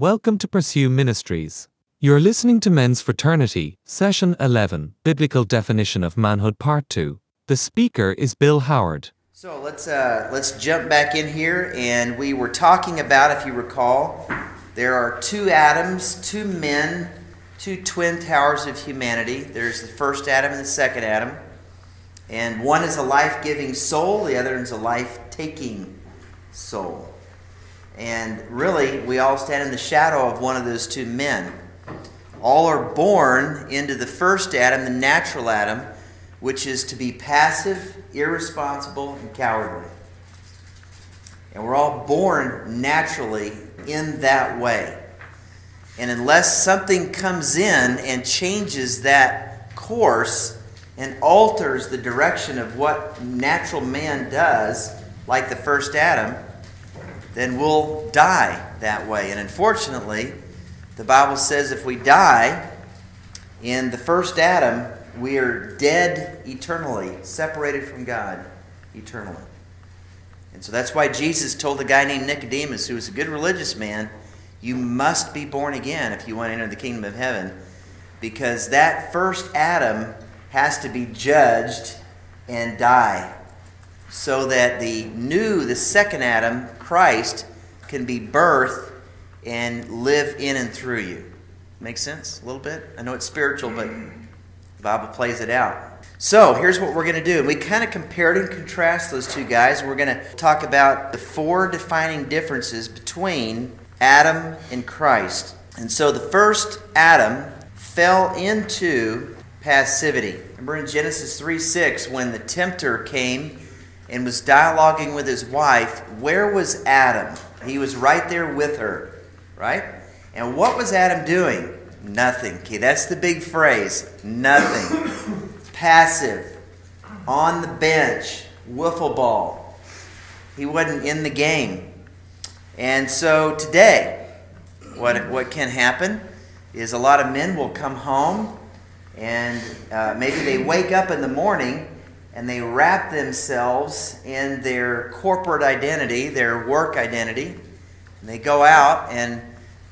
Welcome to Pursue Ministries. You're listening to Men's Fraternity, Session 11, Biblical Definition of Manhood, Part 2. The speaker is Bill Howard. So let's uh, let's jump back in here, and we were talking about, if you recall, there are two Adams, two men, two twin towers of humanity. There's the first Adam and the second Adam, and one is a life-giving soul, the other is a life-taking soul. And really, we all stand in the shadow of one of those two men. All are born into the first Adam, the natural Adam, which is to be passive, irresponsible, and cowardly. And we're all born naturally in that way. And unless something comes in and changes that course and alters the direction of what natural man does, like the first Adam, then we'll die that way. And unfortunately, the Bible says if we die in the first Adam, we are dead eternally, separated from God eternally. And so that's why Jesus told a guy named Nicodemus, who was a good religious man, you must be born again if you want to enter the kingdom of heaven. Because that first Adam has to be judged and die so that the new, the second Adam, Christ, can be birthed and live in and through you. Make sense a little bit? I know it's spiritual, but the Bible plays it out. So here's what we're going to do. We kind of compared and contrast those two guys. We're going to talk about the four defining differences between Adam and Christ. And so the first Adam fell into passivity. Remember in Genesis 3 6, when the tempter came and was dialoguing with his wife, where was Adam? He was right there with her, right? And what was Adam doing? Nothing. Okay, that's the big phrase. Nothing. Passive. On the bench. Wiffle ball. He wasn't in the game. And so today, what, what can happen is a lot of men will come home and uh, maybe they wake up in the morning and they wrap themselves in their corporate identity, their work identity. And they go out and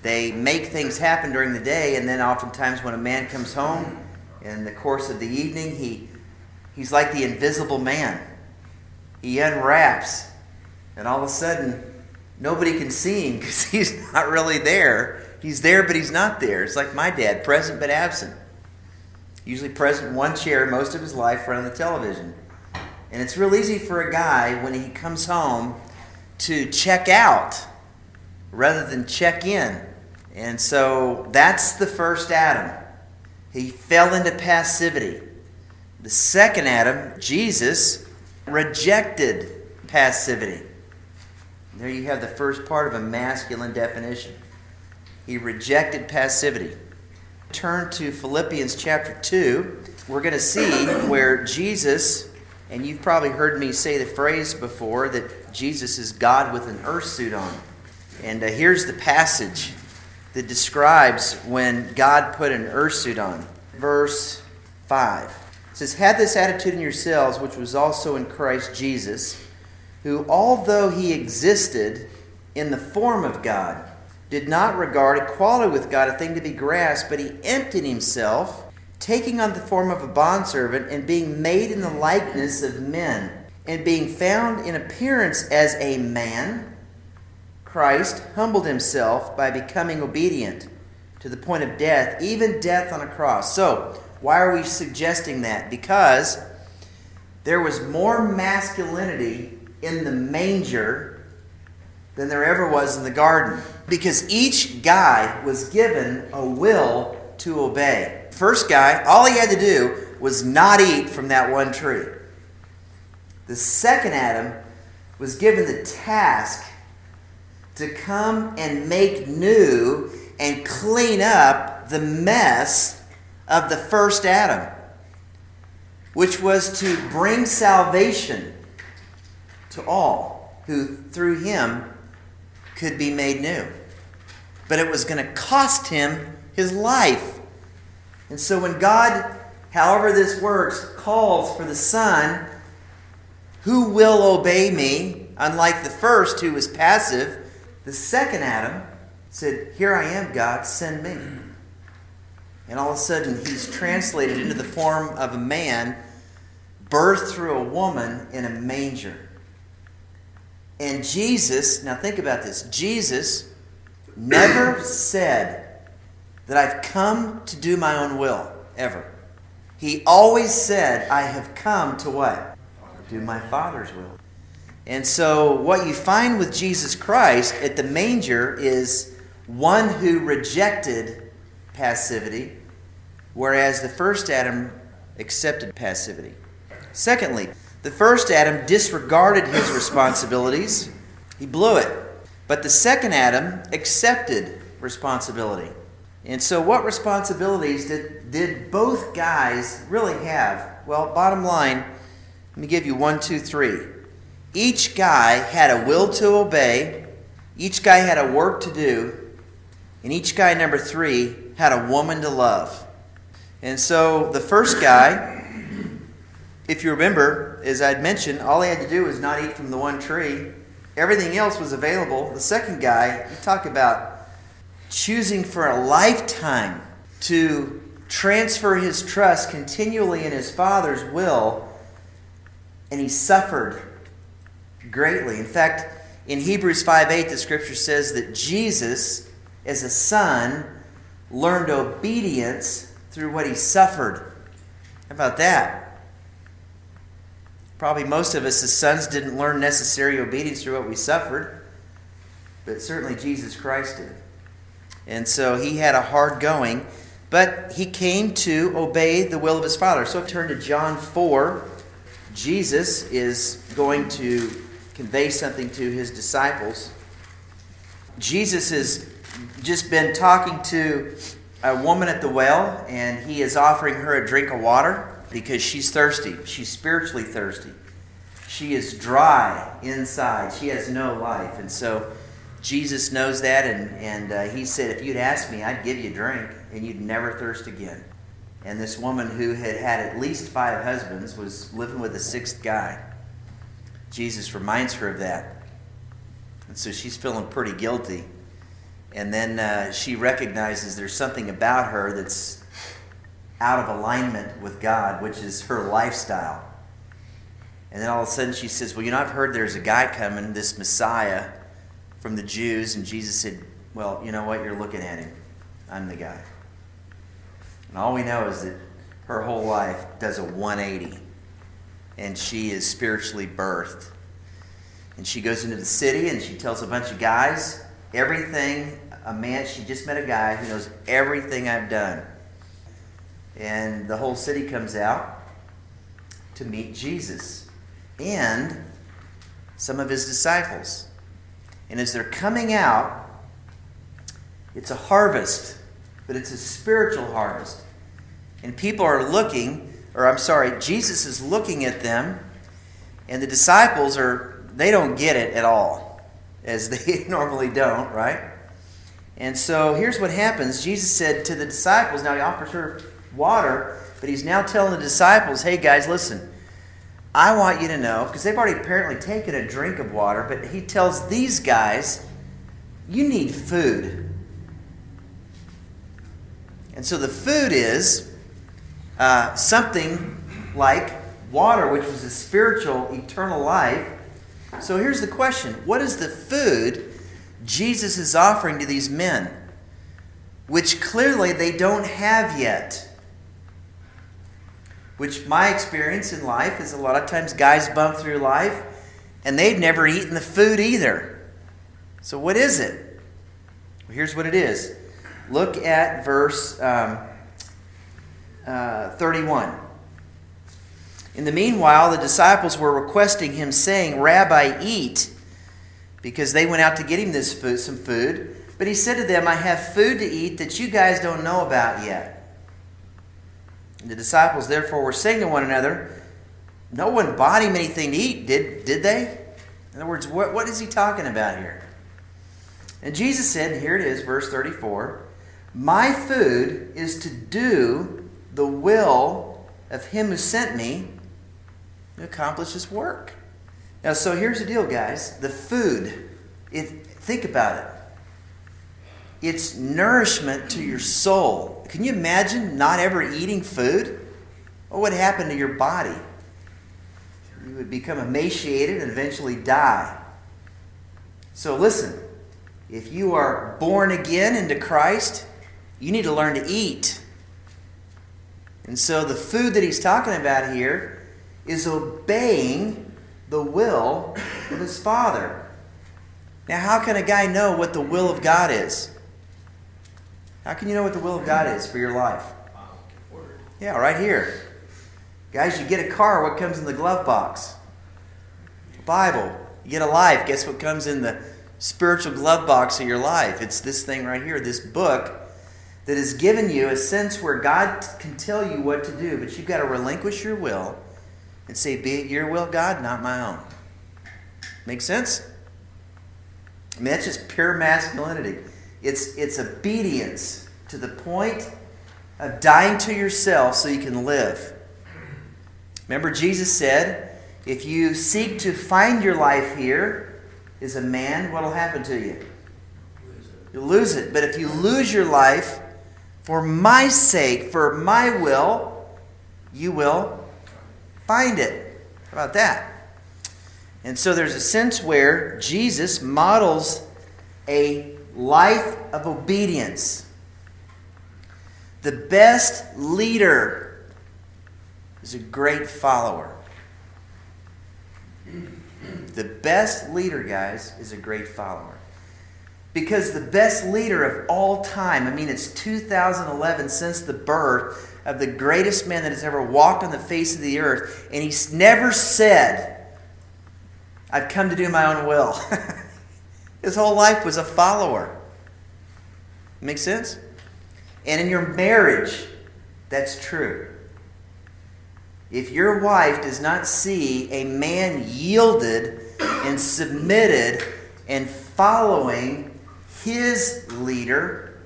they make things happen during the day, and then oftentimes when a man comes home in the course of the evening, he, he's like the invisible man. He unwraps, and all of a sudden, nobody can see him because he's not really there. He's there, but he's not there. It's like my dad, present but absent usually present in one chair most of his life front of the television. And it's real easy for a guy when he comes home to check out rather than check in. And so that's the first Adam. He fell into passivity. The second Adam, Jesus, rejected passivity. There you have the first part of a masculine definition. He rejected passivity turn to Philippians chapter 2, we're going to see where Jesus, and you've probably heard me say the phrase before that Jesus is God with an earth suit on. And uh, here's the passage that describes when God put an earth suit on. Verse 5 it says, Have this attitude in yourselves, which was also in Christ Jesus, who, although he existed in the form of God, did not regard equality with God a thing to be grasped, but he emptied himself, taking on the form of a bondservant, and being made in the likeness of men, and being found in appearance as a man, Christ humbled himself by becoming obedient to the point of death, even death on a cross. So, why are we suggesting that? Because there was more masculinity in the manger than there ever was in the garden because each guy was given a will to obey. First guy, all he had to do was not eat from that one tree. The second Adam was given the task to come and make new and clean up the mess of the first Adam, which was to bring salvation to all who through him could be made new. But it was going to cost him his life. And so when God, however this works, calls for the Son, who will obey me, unlike the first who was passive, the second Adam said, Here I am, God, send me. And all of a sudden, he's translated into the form of a man birthed through a woman in a manger. And Jesus, now think about this Jesus never said that I've come to do my own will, ever. He always said, I have come to what? Do my Father's will. And so, what you find with Jesus Christ at the manger is one who rejected passivity, whereas the first Adam accepted passivity. Secondly, the first Adam disregarded his responsibilities, he blew it. But the second Adam accepted responsibility. And so, what responsibilities did, did both guys really have? Well, bottom line, let me give you one, two, three. Each guy had a will to obey, each guy had a work to do, and each guy, number three, had a woman to love. And so, the first guy, if you remember, as I'd mentioned, all he had to do was not eat from the one tree. Everything else was available. The second guy, you talk about choosing for a lifetime to transfer his trust continually in his father's will, and he suffered greatly. In fact, in Hebrews 5 8, the scripture says that Jesus, as a son, learned obedience through what he suffered. How about that? Probably most of us as sons didn't learn necessary obedience through what we suffered, but certainly Jesus Christ did. And so he had a hard going, but he came to obey the will of his Father. So turn to John 4. Jesus is going to convey something to his disciples. Jesus has just been talking to a woman at the well, and he is offering her a drink of water because she's thirsty. She's spiritually thirsty. She is dry inside. She has no life. And so Jesus knows that, and, and uh, he said, If you'd ask me, I'd give you a drink, and you'd never thirst again. And this woman who had had at least five husbands was living with a sixth guy. Jesus reminds her of that. And so she's feeling pretty guilty. And then uh, she recognizes there's something about her that's out of alignment with God, which is her lifestyle. And then all of a sudden she says, Well, you know, I've heard there's a guy coming, this Messiah from the Jews. And Jesus said, Well, you know what? You're looking at him. I'm the guy. And all we know is that her whole life does a 180. And she is spiritually birthed. And she goes into the city and she tells a bunch of guys everything a man, she just met a guy who knows everything I've done and the whole city comes out to meet Jesus and some of his disciples. And as they're coming out, it's a harvest, but it's a spiritual harvest. And people are looking, or I'm sorry, Jesus is looking at them, and the disciples are, they don't get it at all, as they normally don't, right? And so here's what happens Jesus said to the disciples, now he offers her water, but he's now telling the disciples, hey guys, listen, I want you to know, because they've already apparently taken a drink of water, but he tells these guys, you need food. And so the food is uh, something like water, which is a spiritual, eternal life. So here's the question What is the food Jesus is offering to these men, which clearly they don't have yet? Which my experience in life is a lot of times guys bump through life and they've never eaten the food either. So, what is it? Well, here's what it is. Look at verse um, uh, 31. In the meanwhile, the disciples were requesting him, saying, Rabbi, eat, because they went out to get him this food, some food. But he said to them, I have food to eat that you guys don't know about yet. The disciples therefore were saying to one another, No one bought him anything to eat, did, did they? In other words, what, what is he talking about here? And Jesus said, and here it is, verse 34 My food is to do the will of him who sent me to accomplish his work. Now, so here's the deal, guys. The food, if, think about it. it's nourishment to your soul. Can you imagine not ever eating food? What would happen to your body? You would become emaciated and eventually die. So listen, if you are born again into Christ, you need to learn to eat. And so the food that he's talking about here is obeying the will of his Father. Now, how can a guy know what the will of God is? How can you know what the will of God is for your life? Yeah, right here. Guys, you get a car, what comes in the glove box? Bible. You get a life, guess what comes in the spiritual glove box of your life? It's this thing right here, this book that has given you a sense where God can tell you what to do, but you've got to relinquish your will and say, Be it your will, God, not my own. Make sense? I mean, that's just pure masculinity. It's, it's obedience to the point of dying to yourself so you can live. Remember, Jesus said, if you seek to find your life here as a man, what will happen to you? You'll lose it. But if you lose your life for my sake, for my will, you will find it. How about that? And so there's a sense where Jesus models a life of obedience. The best leader is a great follower. The best leader, guys, is a great follower. Because the best leader of all time, I mean, it's 2011 since the birth of the greatest man that has ever walked on the face of the earth, and he's never said, I've come to do my own will. His whole life was a follower. Make sense? And in your marriage, that's true. If your wife does not see a man yielded and submitted and following his leader,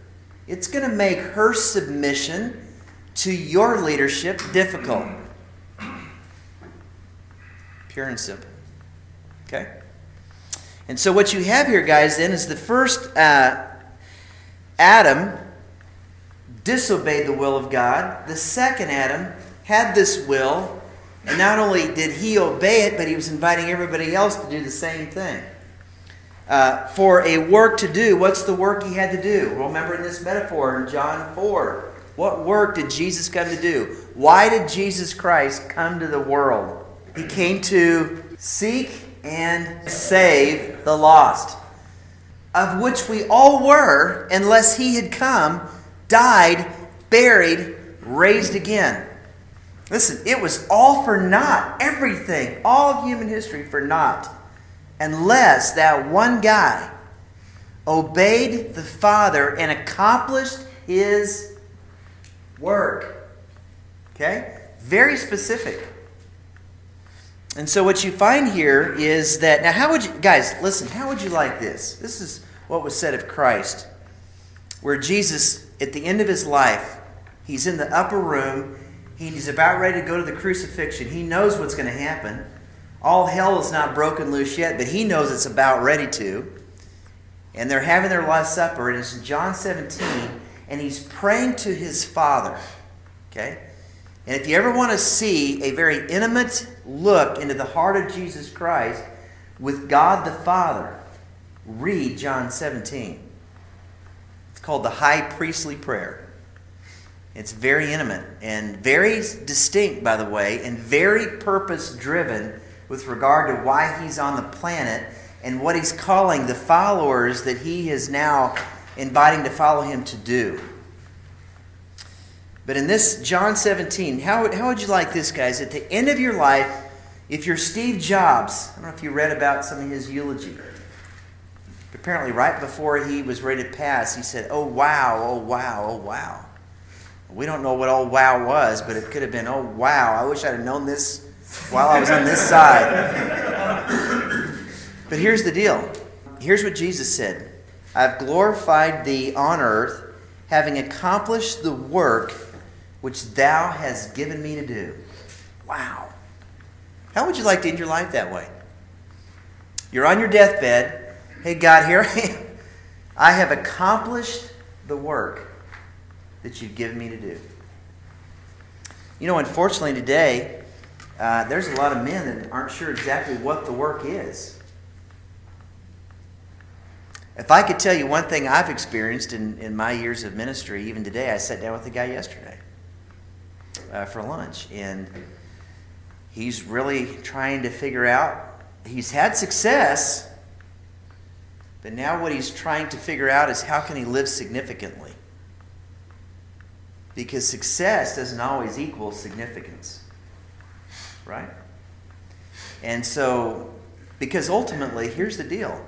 it's going to make her submission to your leadership difficult. Pure and simple. Okay? And so, what you have here, guys, then is the first uh, Adam disobeyed the will of God. The second Adam had this will, and not only did he obey it, but he was inviting everybody else to do the same thing. Uh, for a work to do, what's the work he had to do? Remember in this metaphor in John 4, what work did Jesus come to do? Why did Jesus Christ come to the world? He came to seek and save the lost, of which we all were, unless he had come, died, buried, raised again. Listen, it was all for naught. Everything, all of human history for naught. Unless that one guy obeyed the Father and accomplished his work. Okay? Very specific. And so what you find here is that now how would you guys listen, how would you like this? This is what was said of Christ. Where Jesus at the end of his life, he's in the upper room He's about ready to go to the crucifixion. He knows what's going to happen. All hell is not broken loose yet, but he knows it's about ready to. And they're having their Last Supper, and it's John 17, and he's praying to his Father. Okay? And if you ever want to see a very intimate look into the heart of Jesus Christ with God the Father, read John 17. It's called the High Priestly Prayer. It's very intimate and very distinct, by the way, and very purpose driven with regard to why he's on the planet and what he's calling the followers that he is now inviting to follow him to do. But in this John 17, how, how would you like this, guys? At the end of your life, if you're Steve Jobs, I don't know if you read about some of his eulogy. Apparently, right before he was ready to pass, he said, Oh, wow, oh, wow, oh, wow. We don't know what old wow was, but it could have been, oh wow, I wish I'd have known this while I was on this side. but here's the deal. Here's what Jesus said I've glorified thee on earth, having accomplished the work which thou hast given me to do. Wow. How would you like to end your life that way? You're on your deathbed. Hey, God, here I am. I have accomplished the work that you've given me to do. You know, unfortunately, today, uh, there's a lot of men that aren't sure exactly what the work is. If I could tell you one thing I've experienced in, in my years of ministry, even today, I sat down with a guy yesterday uh, for lunch, and he's really trying to figure out. He's had success, but now what he's trying to figure out is how can he live significantly? Because success doesn't always equal significance, right? And so, because ultimately, here's the deal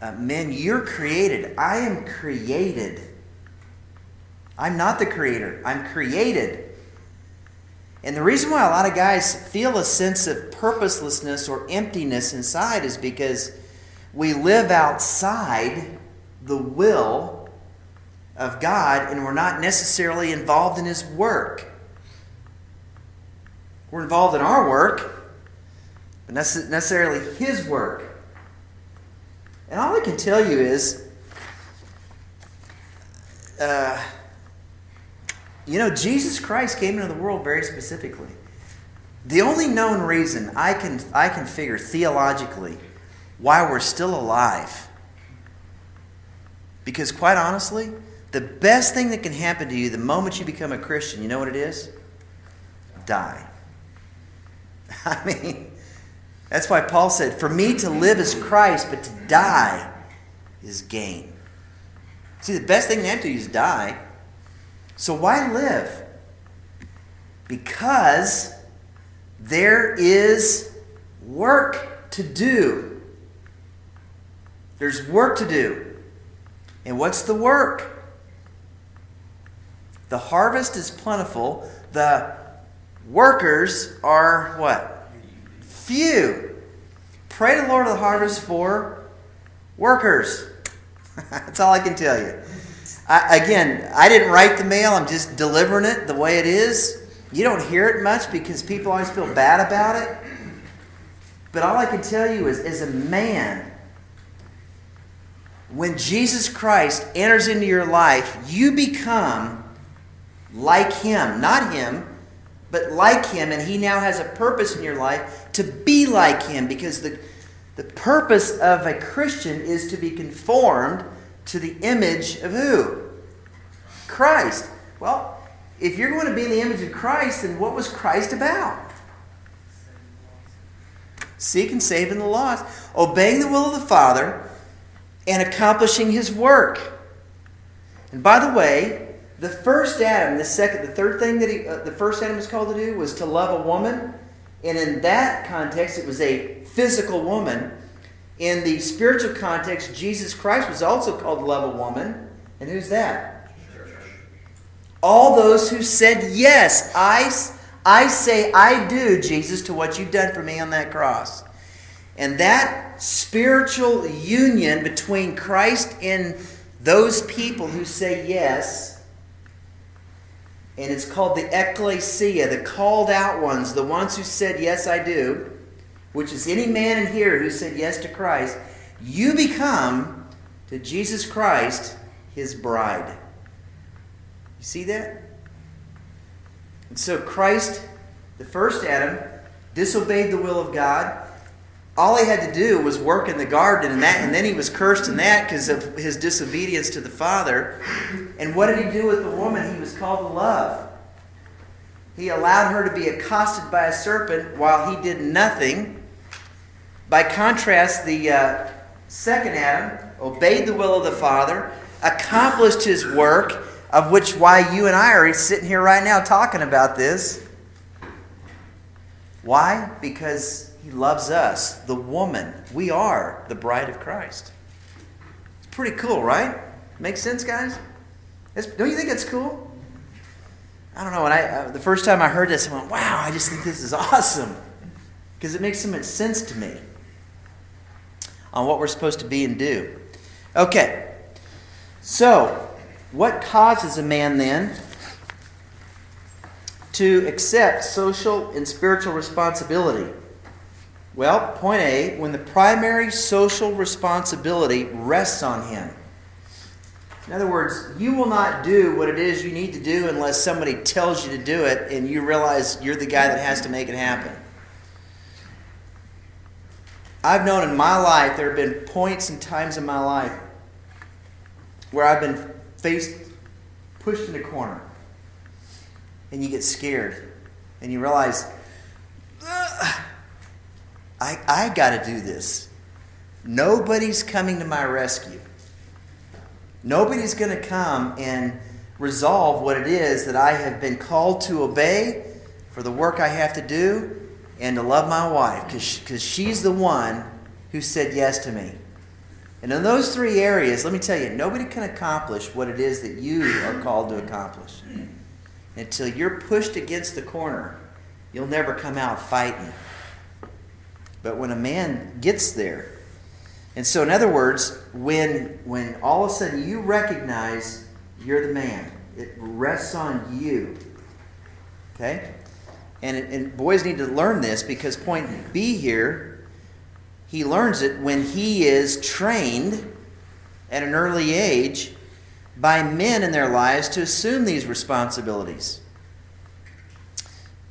uh, men, you're created. I am created. I'm not the creator, I'm created. And the reason why a lot of guys feel a sense of purposelessness or emptiness inside is because we live outside the will of God and we're not necessarily involved in His work. We're involved in our work, but necessarily His work. And all I can tell you is, uh, you know, Jesus Christ came into the world very specifically. The only known reason I can, I can figure theologically why we're still alive, because quite honestly, the best thing that can happen to you the moment you become a Christian, you know what it is? Die. I mean, that's why Paul said, For me to live is Christ, but to die is gain. See, the best thing to happen to you is die. So why live? Because there is work to do. There's work to do. And what's the work? The harvest is plentiful. The workers are what? Few. Pray to the Lord of the harvest for workers. That's all I can tell you. I, again, I didn't write the mail. I'm just delivering it the way it is. You don't hear it much because people always feel bad about it. But all I can tell you is, as a man, when Jesus Christ enters into your life, you become like Him. Not Him, but like Him. And He now has a purpose in your life to be like Him because the, the purpose of a Christian is to be conformed to the image of who? Christ. Well, if you're going to be in the image of Christ, then what was Christ about? Seek Seeking, saving the lost, obeying the will of the Father, and accomplishing His work. And by the way, the first Adam, the second, the third thing that he, uh, the first Adam was called to do was to love a woman, and in that context, it was a physical woman. In the spiritual context, Jesus Christ was also called love a woman. And who's that? All those who said, Yes, I, I say I do, Jesus, to what you've done for me on that cross. And that spiritual union between Christ and those people who say yes, and it's called the ecclesia, the called out ones, the ones who said, Yes, I do which is any man in here who said yes to Christ, you become to Jesus Christ his bride. You see that? And so Christ, the first Adam, disobeyed the will of God. All he had to do was work in the garden and that, and then he was cursed in that because of his disobedience to the Father. And what did he do with the woman he was called to love? He allowed her to be accosted by a serpent while he did nothing. By contrast, the uh, second Adam obeyed the will of the Father, accomplished his work, of which why you and I are sitting here right now talking about this. Why? Because he loves us, the woman. We are the bride of Christ. It's pretty cool, right? Makes sense, guys? It's, don't you think it's cool? I don't know. When I uh, the first time I heard this, I went, "Wow! I just think this is awesome," because it makes so much sense to me on what we're supposed to be and do. Okay, so what causes a man then to accept social and spiritual responsibility? Well, point A, when the primary social responsibility rests on him. In other words, you will not do what it is you need to do unless somebody tells you to do it and you realize you're the guy that has to make it happen. I've known in my life, there have been points and times in my life where I've been faced, pushed in a corner, and you get scared, and you realize, I, I got to do this. Nobody's coming to my rescue. Nobody's going to come and resolve what it is that I have been called to obey for the work I have to do and to love my wife because she's the one who said yes to me. And in those three areas, let me tell you, nobody can accomplish what it is that you are called to accomplish. Until you're pushed against the corner, you'll never come out fighting. But when a man gets there, and so in other words, when when all of a sudden you recognize you're the man, it rests on you. Okay? And, and boys need to learn this because point B here, he learns it when he is trained at an early age by men in their lives to assume these responsibilities.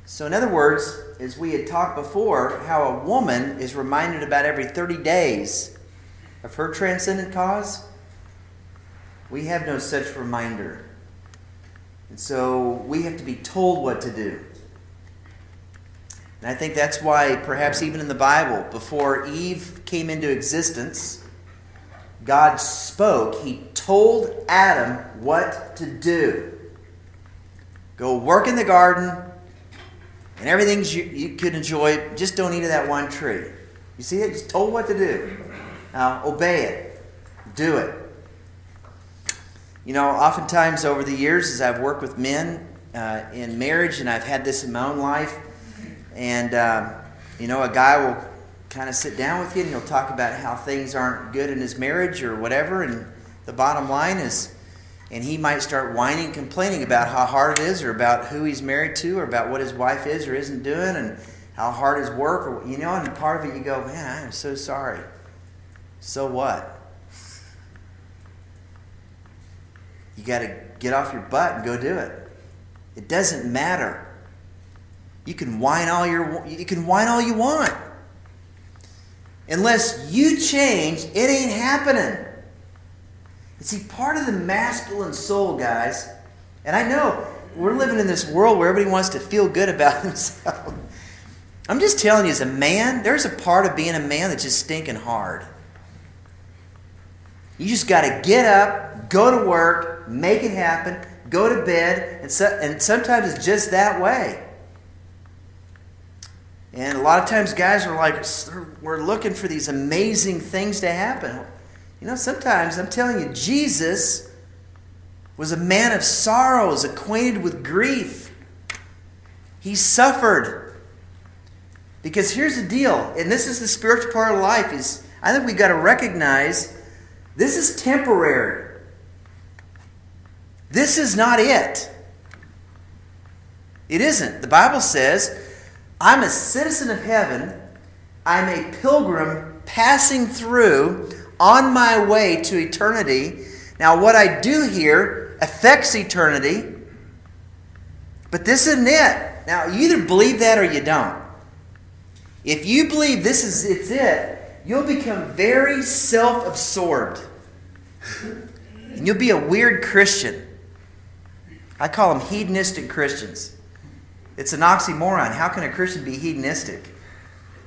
So, in other words, as we had talked before, how a woman is reminded about every 30 days of her transcendent cause, we have no such reminder. And so we have to be told what to do. And I think that's why, perhaps even in the Bible, before Eve came into existence, God spoke. He told Adam what to do. Go work in the garden, and everything you, you could enjoy. Just don't eat of that one tree. You see it? Just told what to do. Now, obey it. Do it. You know, oftentimes over the years, as I've worked with men uh, in marriage, and I've had this in my own life, and, um, you know, a guy will kind of sit down with you and he'll talk about how things aren't good in his marriage or whatever. And the bottom line is, and he might start whining, complaining about how hard it is, or about who he's married to, or about what his wife is or isn't doing, and how hard his work, or you know. And part of it, you go, man, I'm so sorry. So what? You got to get off your butt and go do it. It doesn't matter. You can whine all your you can whine all you want. Unless you change, it ain't happening. And see, part of the masculine soul, guys, and I know we're living in this world where everybody wants to feel good about themselves. I'm just telling you, as a man, there's a part of being a man that's just stinking hard. You just got to get up, go to work, make it happen, go to bed, and, so, and sometimes it's just that way. And a lot of times, guys are like, we're looking for these amazing things to happen. You know, sometimes, I'm telling you, Jesus was a man of sorrows, acquainted with grief. He suffered. Because here's the deal, and this is the spiritual part of life, is I think we've got to recognize this is temporary. This is not it. It isn't. The Bible says I'm a citizen of heaven. I'm a pilgrim passing through on my way to eternity. Now, what I do here affects eternity, but this isn't it. Now, you either believe that or you don't. If you believe this is it's it, you'll become very self-absorbed. And you'll be a weird Christian. I call them hedonistic Christians. It's an oxymoron. How can a Christian be hedonistic?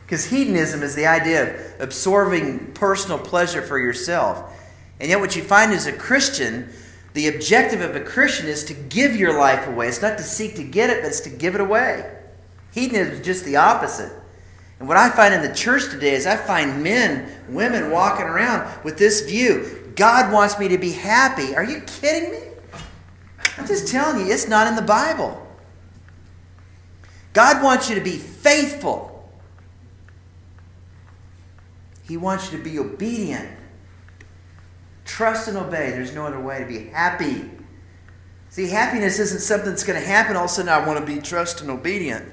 Because hedonism is the idea of absorbing personal pleasure for yourself. And yet, what you find as a Christian, the objective of a Christian is to give your life away. It's not to seek to get it, but it's to give it away. Hedonism is just the opposite. And what I find in the church today is I find men, women walking around with this view God wants me to be happy. Are you kidding me? I'm just telling you, it's not in the Bible. God wants you to be faithful. He wants you to be obedient. Trust and obey. There's no other way to be happy. See, happiness isn't something that's going to happen all of a sudden. I want to be trust and obedient.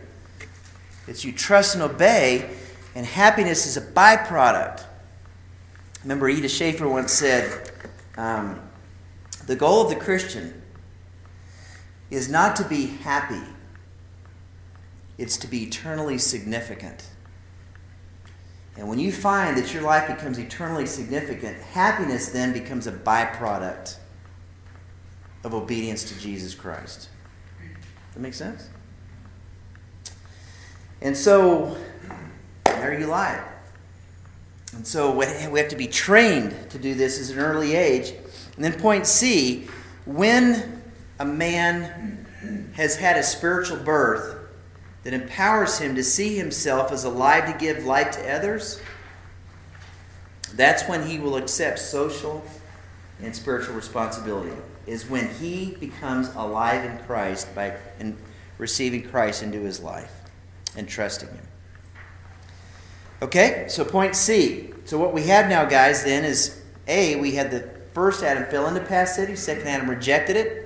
It's you trust and obey, and happiness is a byproduct. Remember, Edith Schaeffer once said um, The goal of the Christian is not to be happy, it's to be eternally significant. And when you find that your life becomes eternally significant, happiness then becomes a byproduct of obedience to Jesus Christ. That makes sense? And so, there you lie. And so we have to be trained to do this at an early age. And then point C, when a man has had a spiritual birth that empowers him to see himself as alive to give light to others, that's when he will accept social and spiritual responsibility. Is when he becomes alive in Christ by receiving Christ into his life and trusting him. Okay, so point C. So what we have now, guys, then is A, we had the first Adam fell into passivity, second Adam rejected it.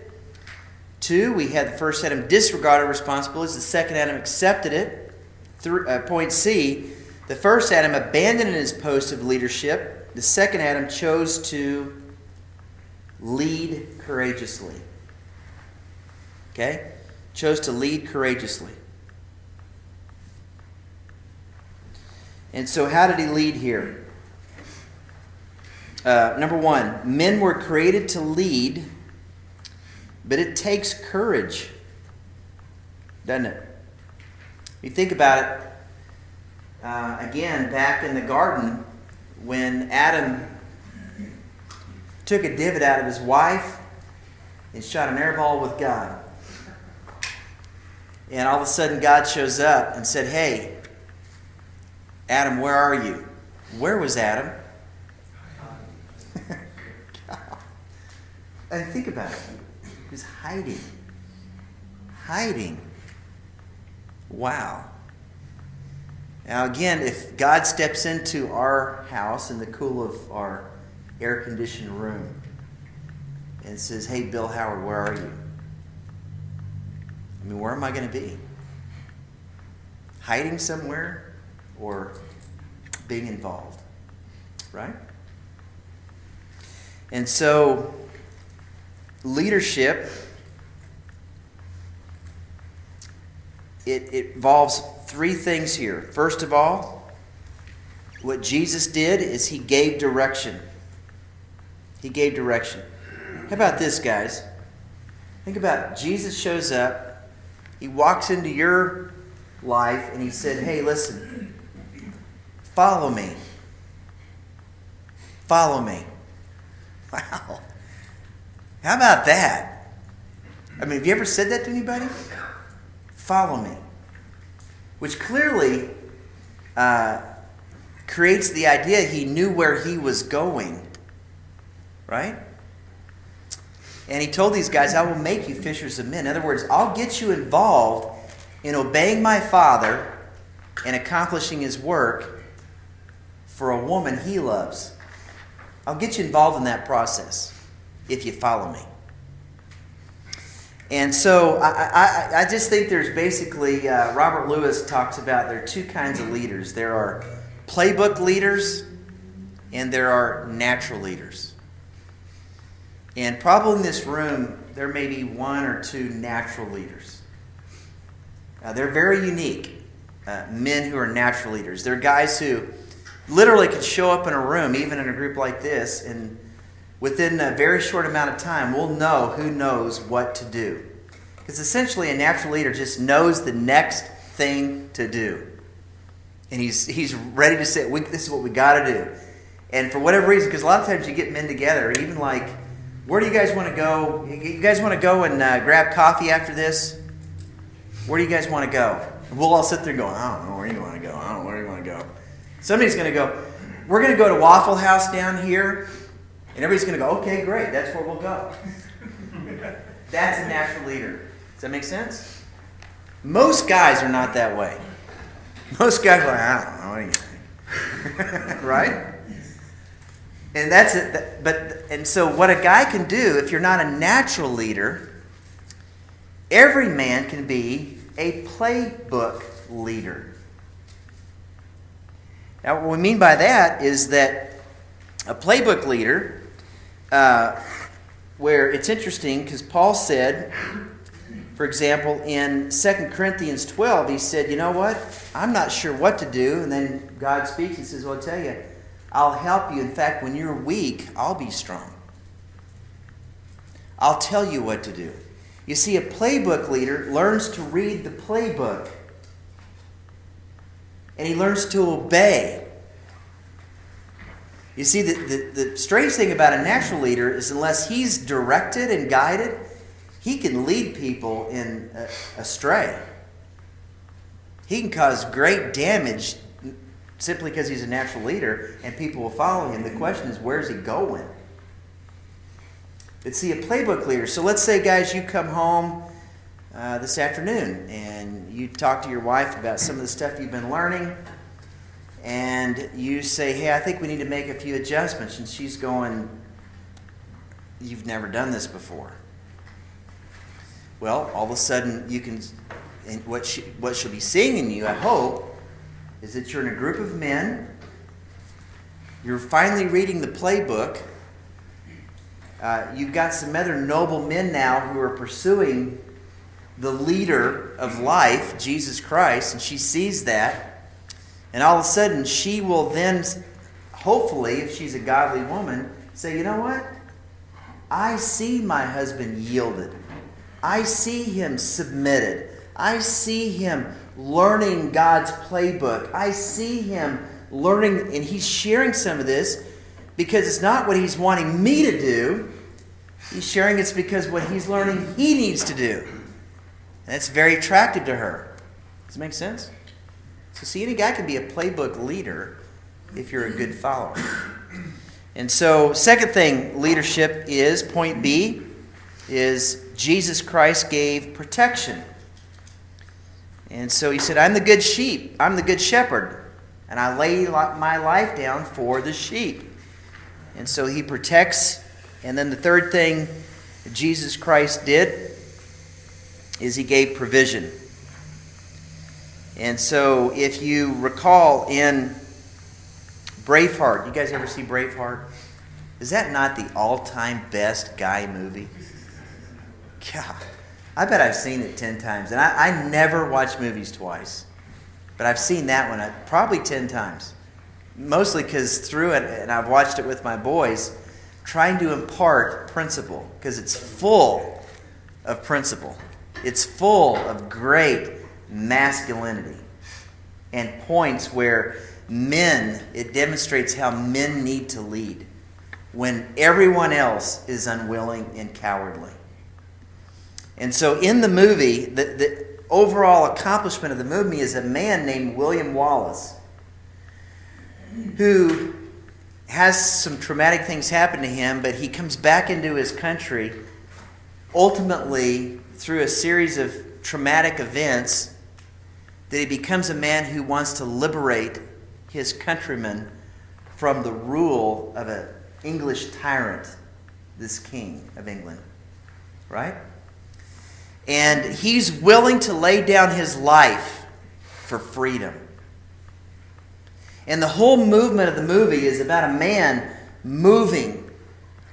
Two, we had the first Adam disregarded responsibilities, the second Adam accepted it. Three, uh, point C, the first Adam abandoned his post of leadership. The second Adam chose to lead courageously. Okay? Chose to lead courageously. And so, how did he lead here? Uh, number one, men were created to lead, but it takes courage, doesn't it? You think about it, uh, again, back in the garden, when Adam took a divot out of his wife and shot an air ball with God. And all of a sudden, God shows up and said, Hey, Adam, where are you? Where was Adam? and think about it. Was hiding. Hiding. Wow. Now, again, if God steps into our house in the cool of our air conditioned room and says, Hey, Bill Howard, where are you? I mean, where am I going to be? Hiding somewhere? or being involved, right? And so, leadership it, it involves three things here. First of all, what Jesus did is he gave direction. He gave direction. How about this, guys? Think about it. Jesus shows up, he walks into your life, and he said, Hey, listen, Follow me. Follow me. Wow. How about that? I mean, have you ever said that to anybody? Follow me. Which clearly uh, creates the idea he knew where he was going. Right? And he told these guys, I will make you fishers of men. In other words, I'll get you involved in obeying my Father and accomplishing his work for a woman he loves. I'll get you involved in that process if you follow me. And so I, I, I just think there's basically, uh, Robert Lewis talks about there are two kinds of leaders there are playbook leaders and there are natural leaders. And probably in this room, there may be one or two natural leaders. Uh, they're very unique, uh, men who are natural leaders. They're guys who literally could show up in a room, even in a group like this, and within a very short amount of time, we'll know who knows what to do. Because essentially, a natural leader just knows the next thing to do. And he's, he's ready to say, This is what we got to do. And for whatever reason, because a lot of times you get men together, even like, where do you guys want to go? You guys want to go and uh, grab coffee after this? Where do you guys want to go? And we'll all sit there going, I don't know where you want to go. I don't know where you want to go. Somebody's going to go, we're going to go to Waffle House down here. And everybody's going to go, okay, great, that's where we'll go. that's a natural leader. Does that make sense? Most guys are not that way. Most guys are like, I don't know anything. right? And that's it. But and so what a guy can do if you're not a natural leader, every man can be a playbook leader. Now, what we mean by that is that a playbook leader uh, where it's interesting because Paul said, for example, in 2 Corinthians 12, he said, You know what? I'm not sure what to do. And then God speaks and says, Well, I'll tell you, I'll help you. In fact, when you're weak, I'll be strong. I'll tell you what to do. You see, a playbook leader learns to read the playbook, and he learns to obey. You see, the, the, the strange thing about a natural leader is unless he's directed and guided, he can lead people in uh, astray. He can cause great damage simply because he's a natural leader and people will follow him. The question is, where's he going? But see, a playbook leader. So let's say, guys, you come home uh, this afternoon and you talk to your wife about some of the stuff you've been learning and you say, hey, I think we need to make a few adjustments. And she's going, you've never done this before. Well, all of a sudden, you can, and what, she, what she'll be seeing in you, I hope, is that you're in a group of men. You're finally reading the playbook. Uh, you've got some other noble men now who are pursuing the leader of life, Jesus Christ, and she sees that. And all of a sudden, she will then, hopefully, if she's a godly woman, say, you know what? I see my husband yielded. I see him submitted. I see him learning God's playbook. I see him learning, and he's sharing some of this because it's not what he's wanting me to do. He's sharing it's because what he's learning he needs to do. And it's very attractive to her. Does it make sense? So, see, any guy can be a playbook leader if you're a good follower. And so, second thing, leadership is point B is Jesus Christ gave protection. And so he said, I'm the good sheep, I'm the good shepherd, and I lay my life down for the sheep. And so he protects. And then the third thing Jesus Christ did is he gave provision. And so, if you recall in Braveheart, you guys ever see Braveheart? Is that not the all time best guy movie? God, I bet I've seen it 10 times. And I, I never watch movies twice, but I've seen that one uh, probably 10 times. Mostly because through it, and I've watched it with my boys, trying to impart principle, because it's full of principle. It's full of great masculinity and points where men, it demonstrates how men need to lead when everyone else is unwilling and cowardly. And so in the movie, the, the overall accomplishment of the movie is a man named William Wallace who has some traumatic things happen to him, but he comes back into his country ultimately through a series of traumatic events that he becomes a man who wants to liberate his countrymen from the rule of an English tyrant, this king of England. Right? And he's willing to lay down his life for freedom. And the whole movement of the movie is about a man moving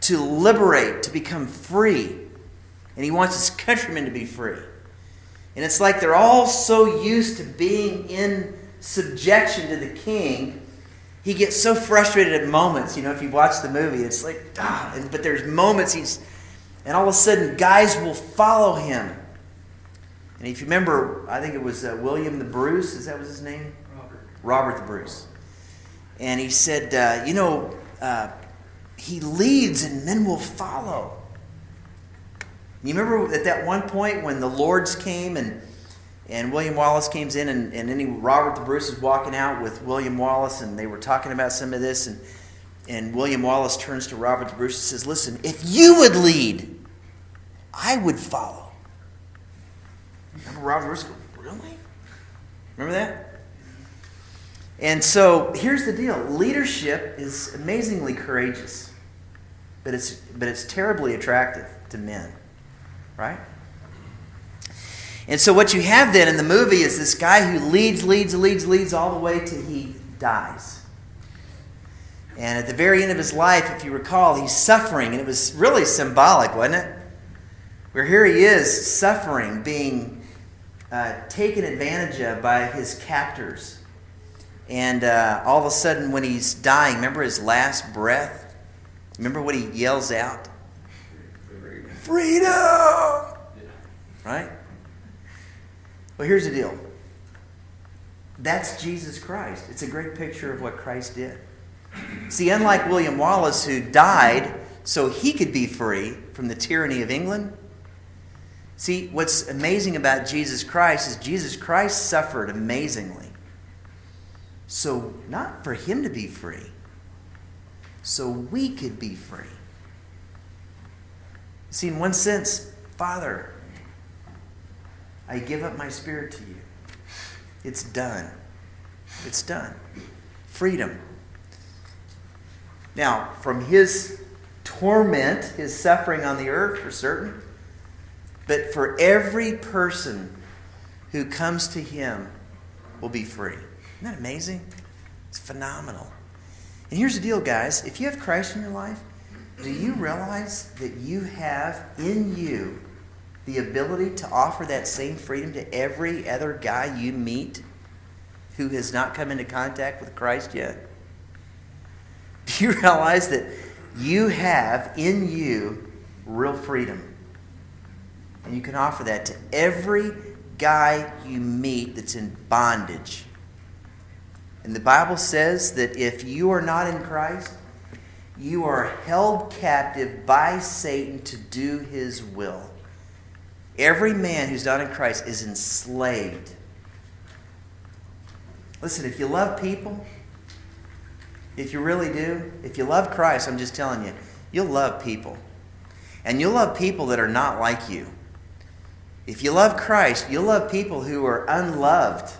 to liberate, to become free. And he wants his countrymen to be free. And it's like they're all so used to being in subjection to the king. He gets so frustrated at moments. You know, if you watch the movie, it's like, ah, and, but there's moments he's, and all of a sudden, guys will follow him. And if you remember, I think it was uh, William the Bruce, is that was his name? Robert. Robert the Bruce. And he said, uh, you know, uh, he leads and men will follow. You remember at that one point when the Lords came and and William Wallace came in and, and then Robert the Bruce is walking out with William Wallace and they were talking about some of this and and William Wallace turns to Robert the Bruce and says, Listen, if you would lead, I would follow. Remember Robert the Bruce? Really? Remember that? And so here's the deal leadership is amazingly courageous, but it's, but it's terribly attractive to men right? And so what you have then in the movie is this guy who leads, leads, leads, leads all the way till he dies. And at the very end of his life, if you recall, he's suffering, and it was really symbolic, wasn't it? Where here he is suffering, being uh, taken advantage of by his captors. And uh, all of a sudden, when he's dying, remember his last breath? Remember what he yells out? Freedom! Right? Well, here's the deal that's Jesus Christ. It's a great picture of what Christ did. See, unlike William Wallace, who died so he could be free from the tyranny of England, see, what's amazing about Jesus Christ is Jesus Christ suffered amazingly. So, not for him to be free, so we could be free. See, in one sense, Father, I give up my spirit to you. It's done. It's done. Freedom. Now, from his torment, his suffering on the earth for certain, but for every person who comes to him will be free. Isn't that amazing? It's phenomenal. And here's the deal, guys. If you have Christ in your life, do you realize that you have in you the ability to offer that same freedom to every other guy you meet who has not come into contact with Christ yet? Do you realize that you have in you real freedom? And you can offer that to every guy you meet that's in bondage. And the Bible says that if you are not in Christ, you are held captive by Satan to do his will. Every man who's not in Christ is enslaved. Listen, if you love people, if you really do, if you love Christ, I'm just telling you, you'll love people. And you'll love people that are not like you. If you love Christ, you'll love people who are unloved,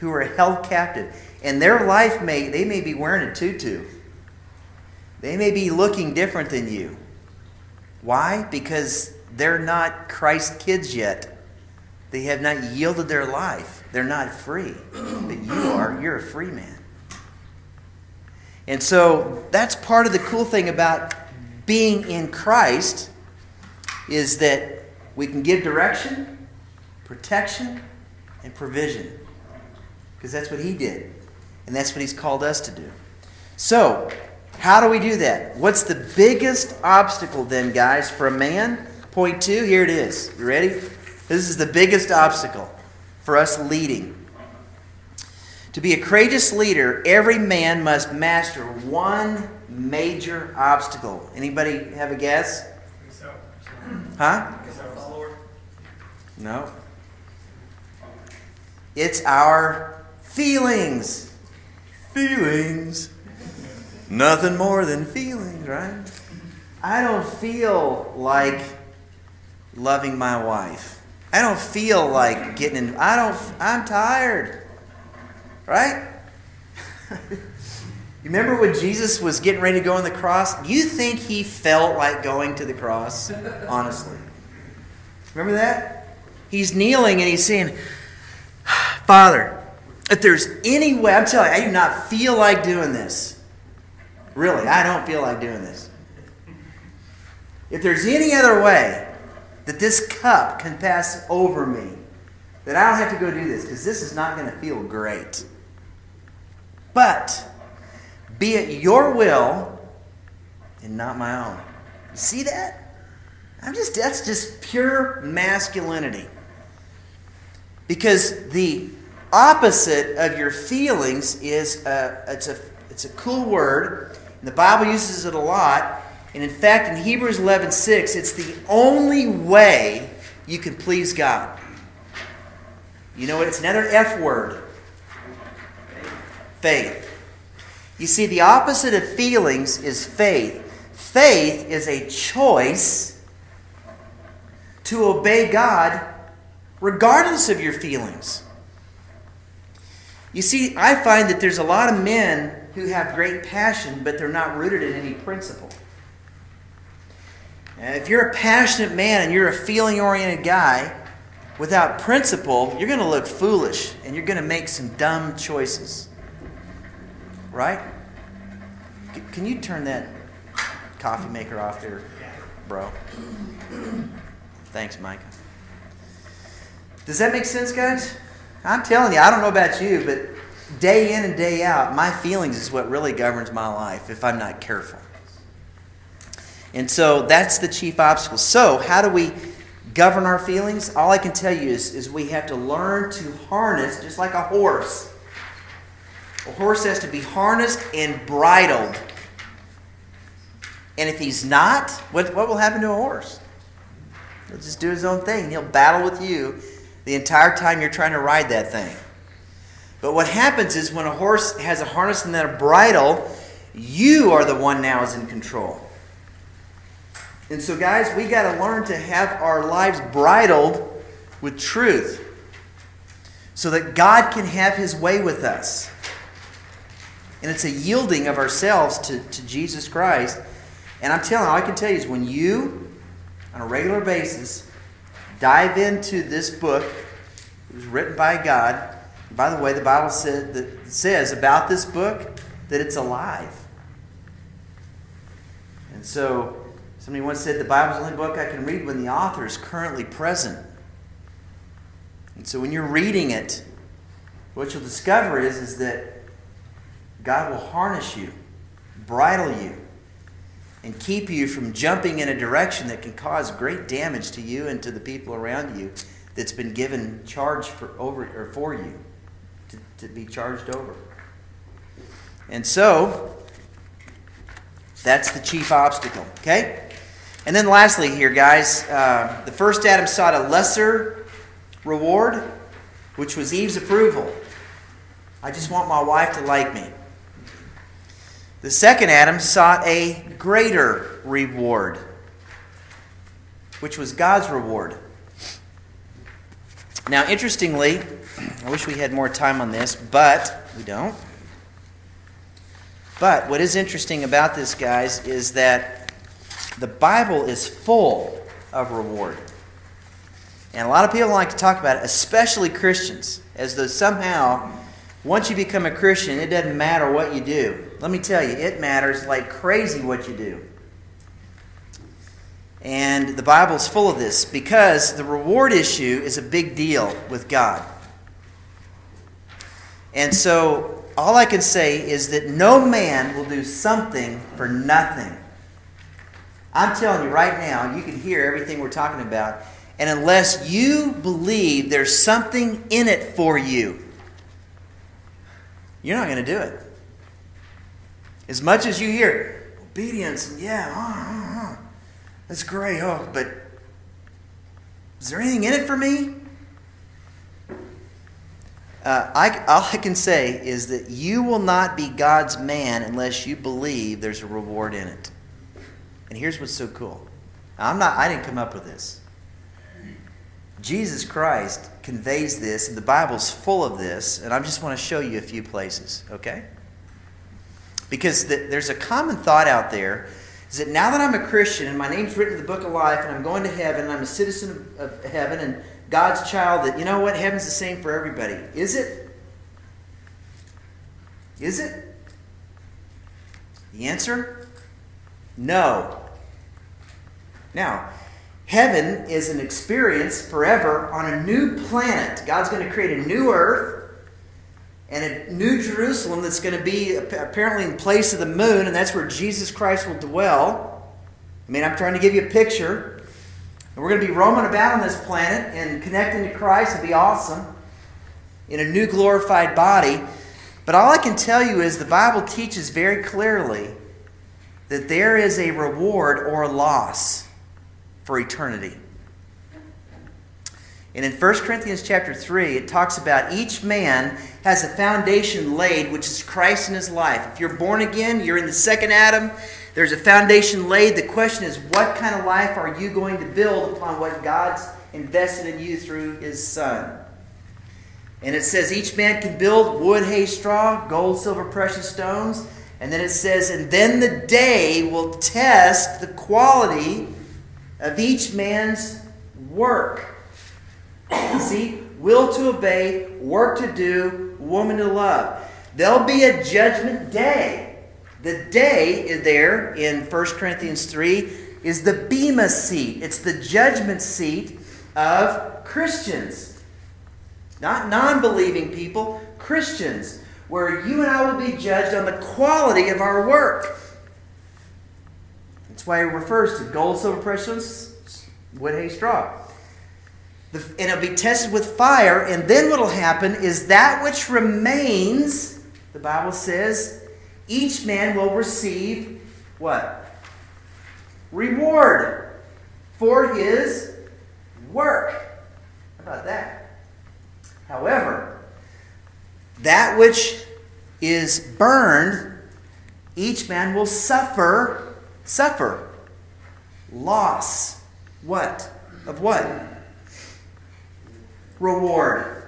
who are held captive. And their life may, they may be wearing a tutu. They may be looking different than you. Why? Because they're not Christ kids yet. They have not yielded their life. They're not free. But you are. You're a free man. And so that's part of the cool thing about being in Christ is that we can give direction, protection, and provision. Because that's what he did. And that's what he's called us to do. So, how do we do that? What's the biggest obstacle then, guys, for a man? Point two, here it is. You ready? This is the biggest obstacle for us leading. To be a courageous leader, every man must master one major obstacle. Anybody have a guess? Huh? No. It's our feelings. Feelings. Nothing more than feelings, right? I don't feel like loving my wife. I don't feel like getting in. I don't. I'm tired. Right? you remember when Jesus was getting ready to go on the cross? You think he felt like going to the cross? Honestly. Remember that? He's kneeling and he's saying, Father, if there's any way, I'm telling you, I do not feel like doing this. Really, I don't feel like doing this. If there's any other way that this cup can pass over me, that I don't have to go do this, because this is not going to feel great. But be it your will and not my own. You see that? I'm just that's just pure masculinity. Because the opposite of your feelings is a, it's a it's a cool word. And the Bible uses it a lot. And in fact, in Hebrews 11:6, it's the only way you can please God. You know what? It's another F word faith. You see, the opposite of feelings is faith. Faith is a choice to obey God regardless of your feelings. You see, I find that there's a lot of men who have great passion, but they're not rooted in any principle. And if you're a passionate man and you're a feeling oriented guy without principle, you're going to look foolish and you're going to make some dumb choices right? Can you turn that coffee maker off there, bro? Thanks, Mike. Does that make sense, guys? I'm telling you, I don't know about you, but day in and day out, my feelings is what really governs my life if I'm not careful. And so that's the chief obstacle. So, how do we govern our feelings? All I can tell you is, is we have to learn to harness, just like a horse. A horse has to be harnessed and bridled. And if he's not, what, what will happen to a horse? He'll just do his own thing. He'll battle with you the entire time you're trying to ride that thing. But what happens is when a horse has a harness and then a bridle, you are the one now is in control. And so, guys, we got to learn to have our lives bridled with truth so that God can have his way with us. And it's a yielding of ourselves to, to Jesus Christ. And I'm telling you, all I can tell you is when you, on a regular basis, dive into this book, it was written by God. By the way, the Bible said that says about this book that it's alive. And so Somebody once said the Bible's the only book I can read when the author is currently present. And so when you're reading it, what you'll discover is, is that God will harness you, bridle you, and keep you from jumping in a direction that can cause great damage to you and to the people around you that's been given charge for over or for you to, be charged over. And so that's the chief obstacle. Okay? And then lastly, here, guys, uh, the first Adam sought a lesser reward, which was Eve's approval. I just want my wife to like me. The second Adam sought a greater reward, which was God's reward. Now, interestingly, I wish we had more time on this, but we don't. But what is interesting about this, guys, is that the Bible is full of reward. And a lot of people like to talk about it, especially Christians, as though somehow, once you become a Christian, it doesn't matter what you do. Let me tell you, it matters like crazy what you do. And the Bible is full of this because the reward issue is a big deal with God. And so, all I can say is that no man will do something for nothing. I'm telling you right now, you can hear everything we're talking about. And unless you believe there's something in it for you, you're not going to do it. As much as you hear obedience, and yeah, uh, uh, uh, that's great. Oh, but is there anything in it for me? Uh, I, all I can say is that you will not be God's man unless you believe there's a reward in it. And here's what's so cool. I'm not I didn't come up with this. Jesus Christ conveys this, and the Bible's full of this, and I just want to show you a few places, okay? Because the, there's a common thought out there is that now that I'm a Christian and my name's written in the book of life and I'm going to heaven and I'm a citizen of, of heaven and God's child, that you know what? Heaven's the same for everybody. Is it? Is it? The answer? No. Now, heaven is an experience forever on a new planet. God's going to create a new earth and a new Jerusalem that's going to be apparently in place of the moon, and that's where Jesus Christ will dwell. I mean, I'm trying to give you a picture. And we're going to be roaming about on this planet and connecting to Christ. It'll be awesome in a new glorified body. But all I can tell you is the Bible teaches very clearly that there is a reward or a loss for eternity. And in 1 Corinthians chapter 3, it talks about each man has a foundation laid, which is Christ in his life. If you're born again, you're in the second Adam, there's a foundation laid. The question is, what kind of life are you going to build upon what God's invested in you through his Son? And it says each man can build wood, hay, straw, gold, silver, precious stones. And then it says, and then the day will test the quality of each man's work. See, will to obey, work to do, woman to love. There'll be a judgment day. The day there in 1 Corinthians 3 is the Bema seat. It's the judgment seat of Christians. Not non believing people, Christians, where you and I will be judged on the quality of our work. That's why it refers to gold, silver, precious, wood, hay, straw. And it'll be tested with fire, and then what will happen is that which remains, the Bible says, each man will receive what? Reward for his work. How about that? However, that which is burned, each man will suffer, suffer loss. What? Of what? Reward.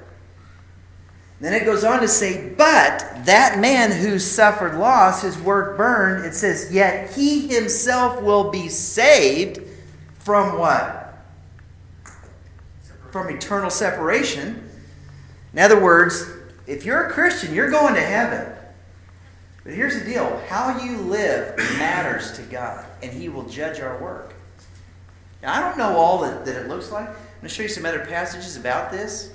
Then it goes on to say, but that man who suffered loss, his work burned, it says, yet he himself will be saved from what? From eternal separation. In other words, if you're a Christian, you're going to heaven. But here's the deal how you live matters to God, and He will judge our work. Now, I don't know all that, that it looks like. Going to show you some other passages about this.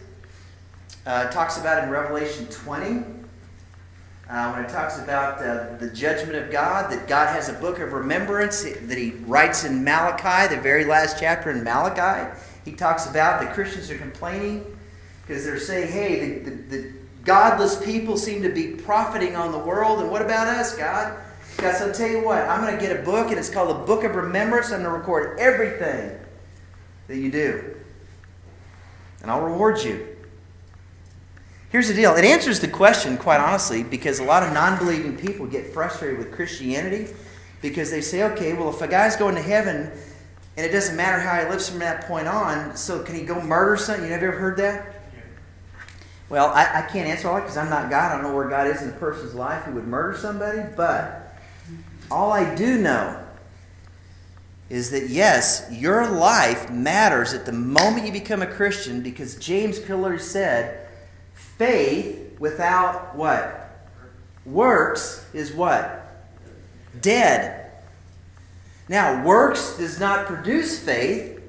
Uh, it talks about in Revelation 20, uh, when it talks about uh, the judgment of God, that God has a book of remembrance that he writes in Malachi, the very last chapter in Malachi. He talks about the Christians are complaining because they're saying, hey, the, the, the godless people seem to be profiting on the world, and what about us, God? God said, I'll tell you what, I'm going to get a book, and it's called the Book of Remembrance. I'm going to record everything that you do, and I'll reward you. Here's the deal it answers the question, quite honestly, because a lot of non believing people get frustrated with Christianity because they say, okay, well, if a guy's going to heaven and it doesn't matter how he lives from that point on, so can he go murder something? You ever heard that? Well, I, I can't answer all that because I'm not God. I don't know where God is in a person's life who would murder somebody, but all I do know is that yes, your life matters at the moment you become a Christian because James clearly said, Faith without what? Works is what? Dead. Now, works does not produce faith,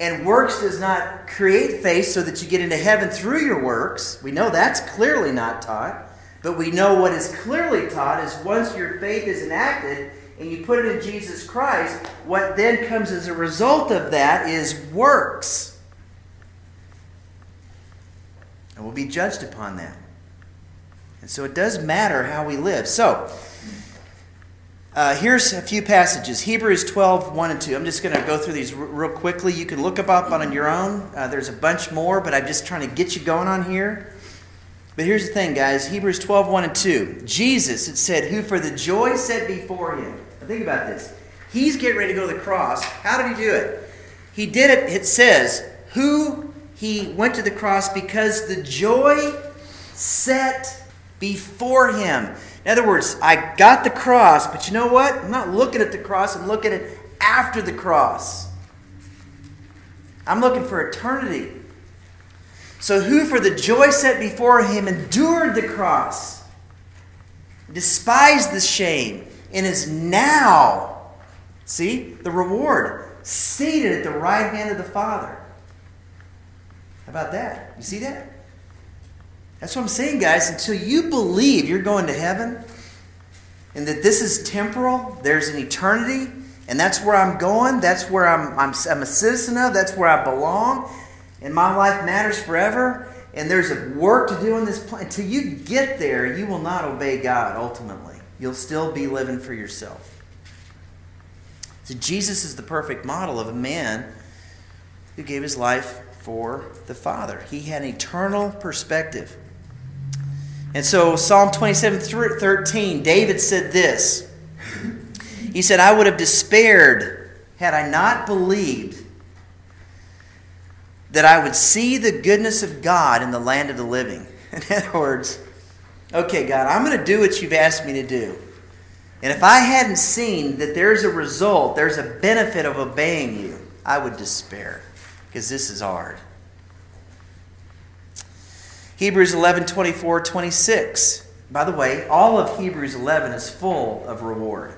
and works does not create faith so that you get into heaven through your works. We know that's clearly not taught. But we know what is clearly taught is once your faith is enacted and you put it in Jesus Christ, what then comes as a result of that is works. And we'll be judged upon that. And so it does matter how we live. So, uh, here's a few passages Hebrews 12, 1 and 2. I'm just going to go through these r- real quickly. You can look them up on your own. Uh, there's a bunch more, but I'm just trying to get you going on here. But here's the thing, guys Hebrews 12, 1 and 2. Jesus, it said, who for the joy set before him. Now think about this. He's getting ready to go to the cross. How did he do it? He did it, it says, who he went to the cross because the joy set before him. In other words, I got the cross, but you know what? I'm not looking at the cross, I'm looking at after the cross. I'm looking for eternity. So, who for the joy set before him endured the cross, despised the shame, and is now, see, the reward, seated at the right hand of the Father. How about that? You see that? That's what I'm saying, guys. Until you believe you're going to heaven and that this is temporal, there's an eternity, and that's where I'm going, that's where I'm, I'm, I'm a citizen of, that's where I belong, and my life matters forever, and there's a work to do in this planet. Until you get there, you will not obey God ultimately. You'll still be living for yourself. So Jesus is the perfect model of a man who gave his life for the Father. He had an eternal perspective. And so, Psalm 27 13, David said this. He said, I would have despaired had I not believed that I would see the goodness of God in the land of the living. In other words, okay, God, I'm going to do what you've asked me to do. And if I hadn't seen that there's a result, there's a benefit of obeying you, I would despair because this is hard. Hebrews 11 24 26. by the way, all of Hebrews 11 is full of reward,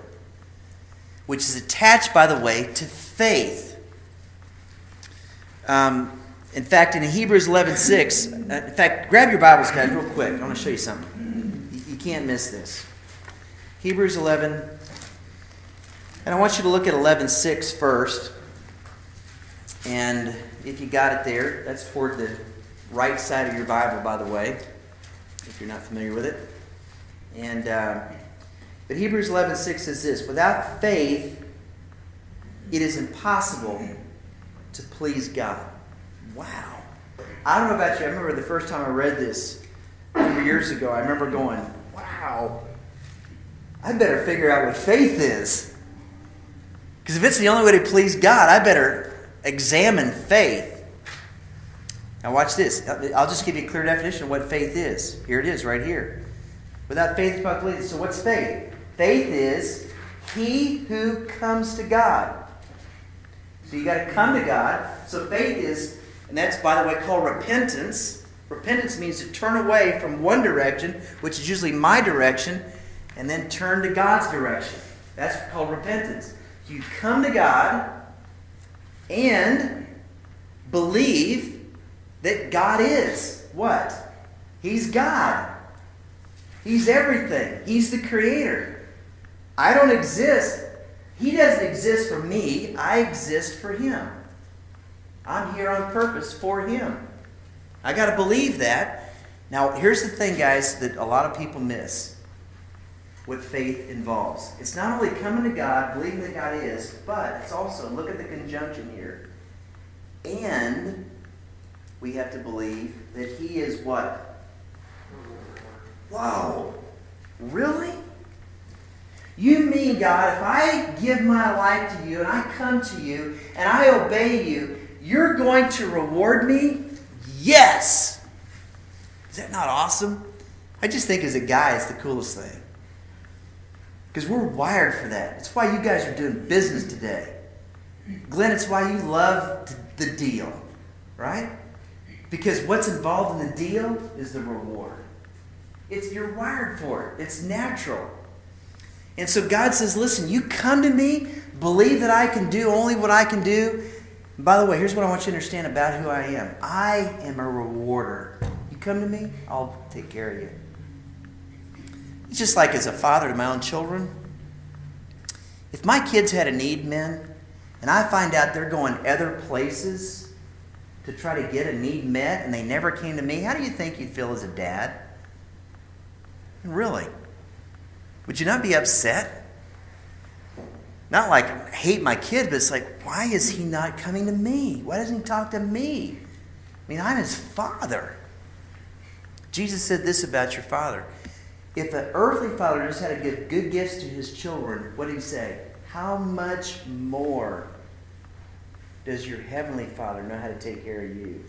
which is attached, by the way, to faith. Um, in fact, in Hebrews 11 6, uh, in fact, grab your Bibles, guys, real quick. I want to show you something. You, can't miss this. Hebrews 11, and I want you to look at 11 6 first. And if you got it there, that's toward the right side of your Bible, by the way, if you're not familiar with it. And uh, but Hebrews 11 6 says this Without faith, it is impossible to please God. Wow. I don't know about you. I remember the first time I read this a number years ago. I remember going, wow. I better figure out what faith is. Because if it's the only way to please God, I better examine faith. Now, watch this. I'll just give you a clear definition of what faith is. Here it is, right here. Without faith, it's not believe. So, what's faith? Faith is he who comes to God. So, you got to come to God. So, faith is, and that's, by the way, called repentance. Repentance means to turn away from one direction, which is usually my direction, and then turn to God's direction. That's called repentance. You come to God and believe that God is what? He's God. He's everything. He's the creator. I don't exist. He doesn't exist for me. I exist for him. I'm here on purpose for him. I got to believe that. Now, here's the thing, guys, that a lot of people miss what faith involves. It's not only coming to God, believing that God is, but it's also, look at the conjunction here. And we have to believe that He is what? Wow. Really? You mean, God, if I give my life to you and I come to you and I obey you, you're going to reward me? Yes! Is that not awesome? I just think as a guy, it's the coolest thing. Because we're wired for that. It's why you guys are doing business today. Glenn, it's why you love the deal, right? Because what's involved in the deal is the reward. It's you're wired for it. It's natural. And so God says, listen, you come to me, believe that I can do only what I can do. By the way, here's what I want you to understand about who I am. I am a rewarder. You come to me, I'll take care of you. It's just like as a father to my own children. If my kids had a need, men, and I find out they're going other places to try to get a need met and they never came to me, how do you think you'd feel as a dad? Really? Would you not be upset? Not like hate my kid, but it's like, why is he not coming to me? Why doesn't he talk to me? I mean, I'm his father. Jesus said this about your father. If an earthly father knows how to give good gifts to his children, what did he say? How much more does your heavenly father know how to take care of you?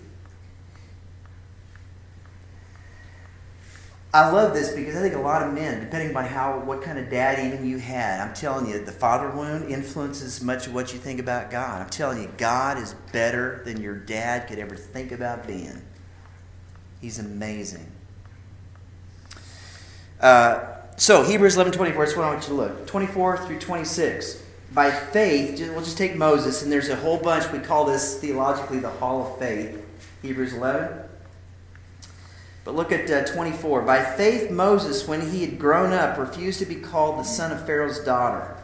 I love this because I think a lot of men, depending by how what kind of dad even you had, I'm telling you, the father wound influences much of what you think about God. I'm telling you, God is better than your dad could ever think about being. He's amazing. Uh, so Hebrews 11, 24, that's what I want you to look. 24 through 26. By faith, we'll just take Moses, and there's a whole bunch. We call this theologically the Hall of Faith. Hebrews 11. But look at uh, 24. By faith, Moses, when he had grown up, refused to be called the son of Pharaoh's daughter,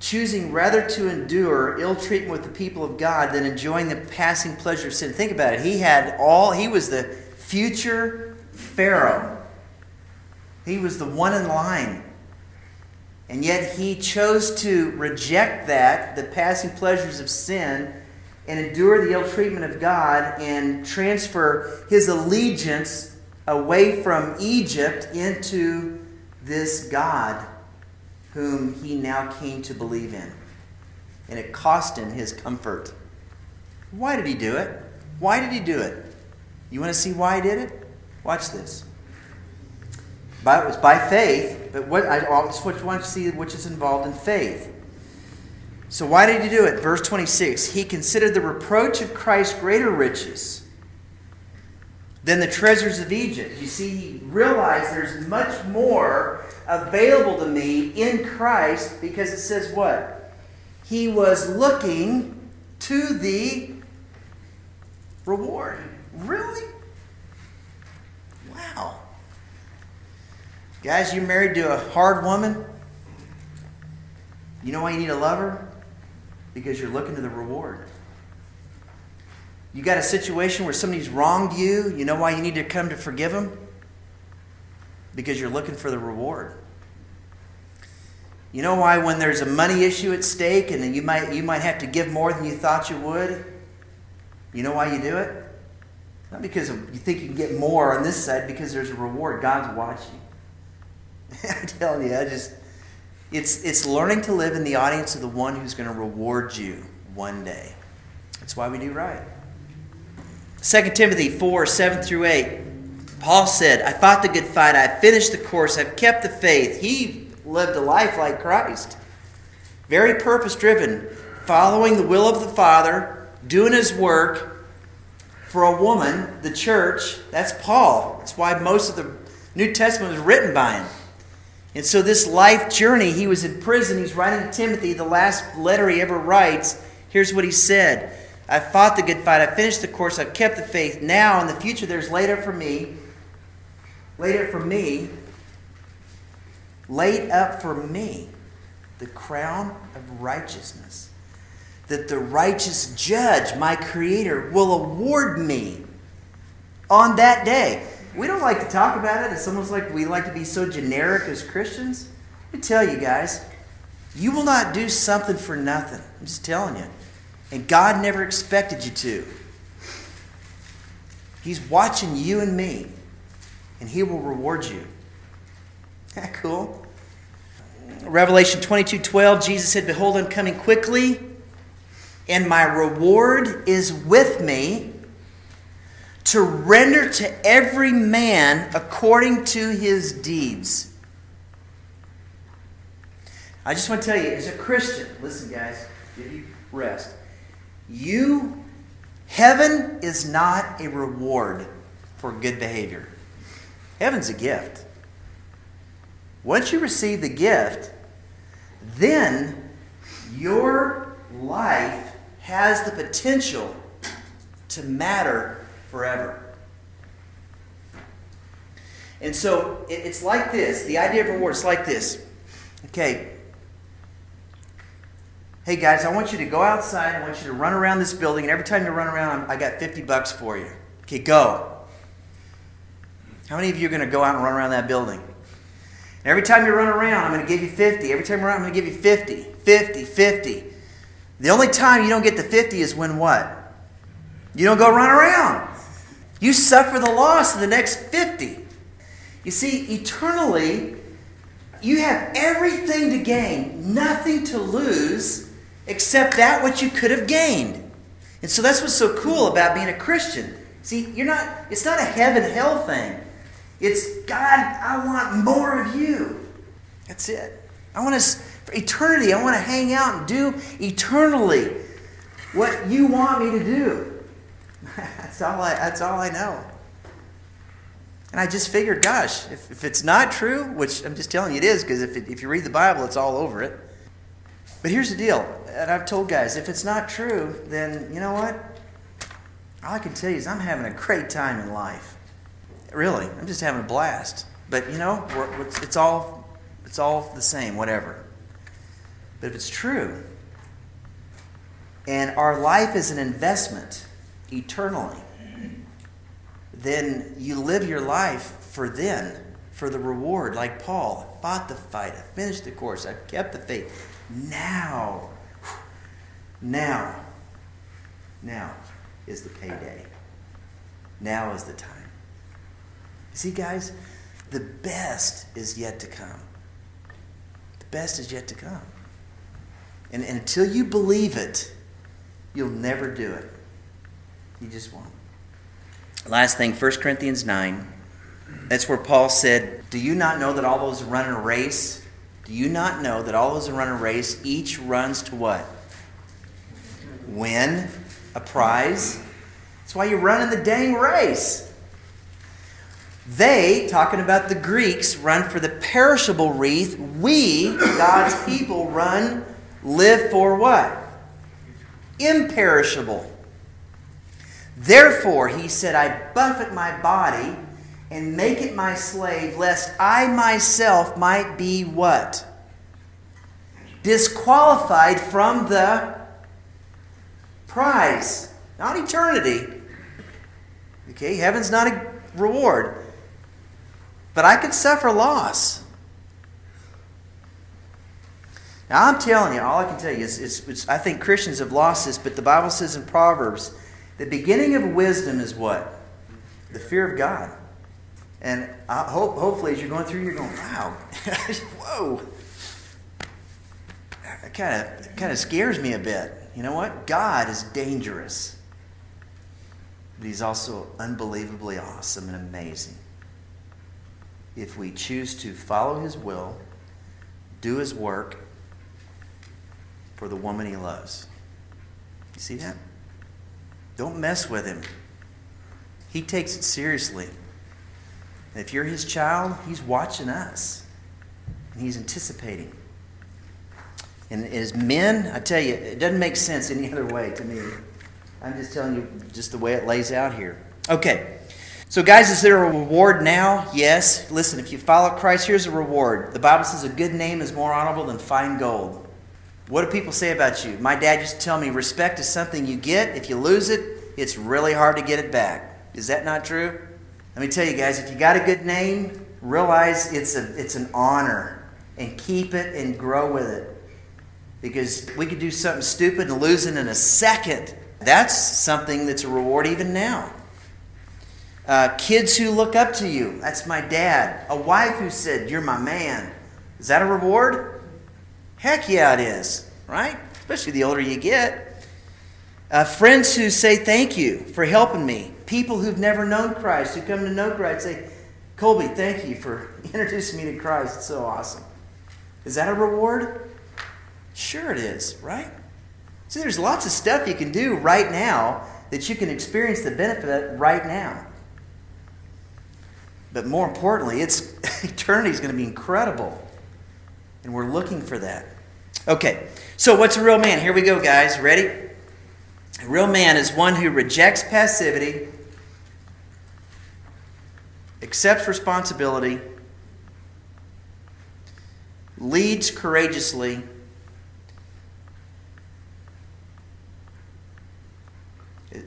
choosing rather to endure ill treatment with the people of God than enjoying the passing pleasure of sin. Think about it. He had all, he was the future Pharaoh, he was the one in line. And yet he chose to reject that, the passing pleasures of sin and endure the ill treatment of God and transfer his allegiance away from Egypt into this God whom he now came to believe in. And it cost him his comfort. Why did he do it? Why did he do it? You want to see why he did it? Watch this. By, it was by faith, but what I just want to see which is involved in faith. So, why did he do it? Verse 26 He considered the reproach of Christ greater riches. than the treasures of Egypt. You see, he realized there's much more available to me in Christ because it says what? He was looking to the reward. Really? Wow. Guys, you're married to a hard woman? You know why you need to love her? Because you're looking to the reward. You got a situation where somebody's wronged you, you know why you need to come to forgive them? Because you're looking for the reward. You know why when there's a money issue at stake and you might you might have to give more than you thought you would? You know why you do it? Not because of, you think you can get more on this side, because there's a reward. God's watching. I'm telling you, I just it's it's learning to live in the audience of the one who's going to reward you one day. That's why we do right. 2 Timothy 4 7 through 8. Paul said, I fought the good fight, I finished the course, I've kept the faith. He lived a life like Christ. Very purpose driven, following the will of the Father, doing his work for a woman, the church. That's Paul. That's why most of the New Testament was written by him. And so, this life journey, he was in prison. He's writing to Timothy, the last letter he ever writes. Here's what he said I fought the good fight. I finished the course. I've kept the faith. Now, in the future, there's up for me, up for me, laid up for me the crown of righteousness that the righteous judge, my creator, will award me on that day. We don't like to talk about it. It's almost like we like to be so generic as Christians. Let me tell you guys, you will not do something for nothing. I'm just telling you. And God never expected you to. He's watching you and me, and He will reward you. Isn't that cool? Revelation 22 12, Jesus said, Behold, I'm coming quickly, and my reward is with me to render to every man according to his deeds. I just want to tell you, as a Christian, listen, guys, give you rest. You, heaven is not a reward for good behavior. Heaven's a gift. Once you receive the gift, then your life has the potential to matter forever. And so it's like this the idea of reward is like this. Okay, Hey guys, I want you to go outside. I want you to run around this building, and every time you run around, I got 50 bucks for you. Okay, go. How many of you are going to go out and run around that building? And every time you run around, I'm going to give you 50. Every time you run, around, I'm going to give you 50, 50, 50. The only time you don't get the 50 is when what? You don't go run around. You suffer the loss of the next 50. You see, eternally, you have everything to gain, nothing to lose except that which you could have gained. And so that's what's so cool about being a Christian. See, you're not it's not a heaven hell thing. It's God, I want more of you. That's it. I want to for eternity, I want to hang out and do eternally what you want me to do. That's all I that's all I know. And I just figured, gosh, if, if it's not true, which I'm just telling you it is, because if, if you read the Bible, it's all over it. But here's the deal, and I've told guys, if it's not true, then you know what? All I can tell you is I'm having a great time in life. Really, I'm just having a blast. But you know, it's all it's all the same, whatever. But if it's true, and our life is an investment eternally, then you live your life for then, for the reward, like Paul. I fought the fight, I finished the course, I've kept the faith. Now, now, now is the payday. Now is the time. See, guys, the best is yet to come. The best is yet to come. And, and until you believe it, you'll never do it. You just won't. Last thing, 1 Corinthians 9. That's where Paul said, Do you not know that all those run a race, do you not know that all those who run a race, each runs to what? Win a prize. That's why you run in the dang race. They, talking about the Greeks, run for the perishable wreath. We, God's people, run, live for what? Imperishable. Therefore, he said, I buffet my body and make it my slave, lest I myself might be what? Disqualified from the prize, not eternity. Okay, heaven's not a reward. But I could suffer loss. Now, I'm telling you, all I can tell you is, is, I think Christians have lost this, but the Bible says in Proverbs, the beginning of wisdom is what? The fear of God. And I hope, hopefully, as you're going through, you're going, wow, whoa. That kind of kind of scares me a bit. You know what? God is dangerous, but He's also unbelievably awesome and amazing if we choose to follow His will, do His work for the woman He loves. You see that? Don't mess with Him. He takes it seriously. If you're His child, He's watching us, and He's anticipating. And as men, I tell you, it doesn't make sense any other way to me. I'm just telling you just the way it lays out here. Okay. So, guys, is there a reward now? Yes. Listen, if you follow Christ, here's a reward. The Bible says a good name is more honorable than fine gold. What do people say about you? My dad used to tell me respect is something you get. If you lose it, it's really hard to get it back. Is that not true? Let me tell you guys, if you got a good name, realize it's, a, it's an honor and keep it and grow with it. Because we could do something stupid and lose it in a second. That's something that's a reward even now. Uh, kids who look up to you. That's my dad. A wife who said, You're my man. Is that a reward? Heck yeah, it is, right? Especially the older you get. Uh, friends who say thank you for helping me. People who've never known Christ, who come to know Christ, say, Colby, thank you for introducing me to Christ. It's so awesome. Is that a reward? Sure, it is, right? See, there's lots of stuff you can do right now that you can experience the benefit of right now. But more importantly, it's eternity is going to be incredible. And we're looking for that. Okay, so what's a real man? Here we go, guys. Ready? A real man is one who rejects passivity, accepts responsibility, leads courageously,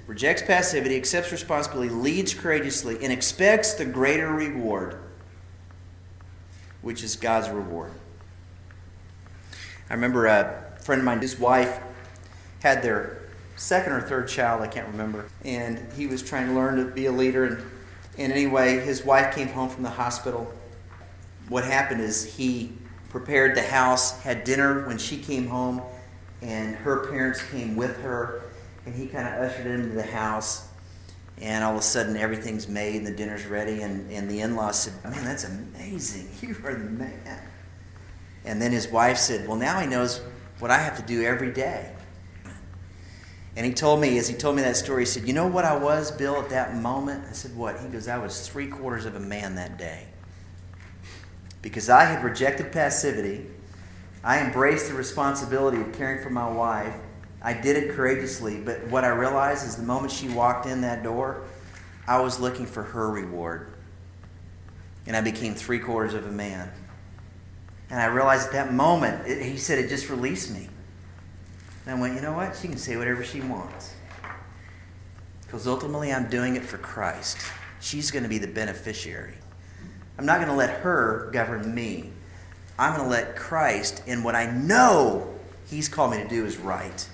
rejects passivity, accepts responsibility, leads courageously, and expects the greater reward, which is God's reward. I remember a friend of mine, his wife had their second or third child, I can't remember, and he was trying to learn to be a leader. And, and anyway, his wife came home from the hospital. What happened is he prepared the house, had dinner when she came home, and her parents came with her and he kind of ushered into the house. And all of a sudden, everything's made and the dinner's ready. And, and the in laws said, Man, that's amazing. You are the man. And then his wife said, Well, now he knows what I have to do every day. And he told me, as he told me that story, he said, You know what I was, Bill, at that moment? I said, What? He goes, I was three quarters of a man that day. Because I had rejected passivity, I embraced the responsibility of caring for my wife, I did it courageously, but what I realized is the moment she walked in that door, I was looking for her reward. And I became three quarters of a man. And I realized at that moment, it, he said it just released me. And I went, you know what? She can say whatever she wants. Because ultimately, I'm doing it for Christ. She's going to be the beneficiary. I'm not going to let her govern me. I'm going to let Christ in what I know He's called me to do is right.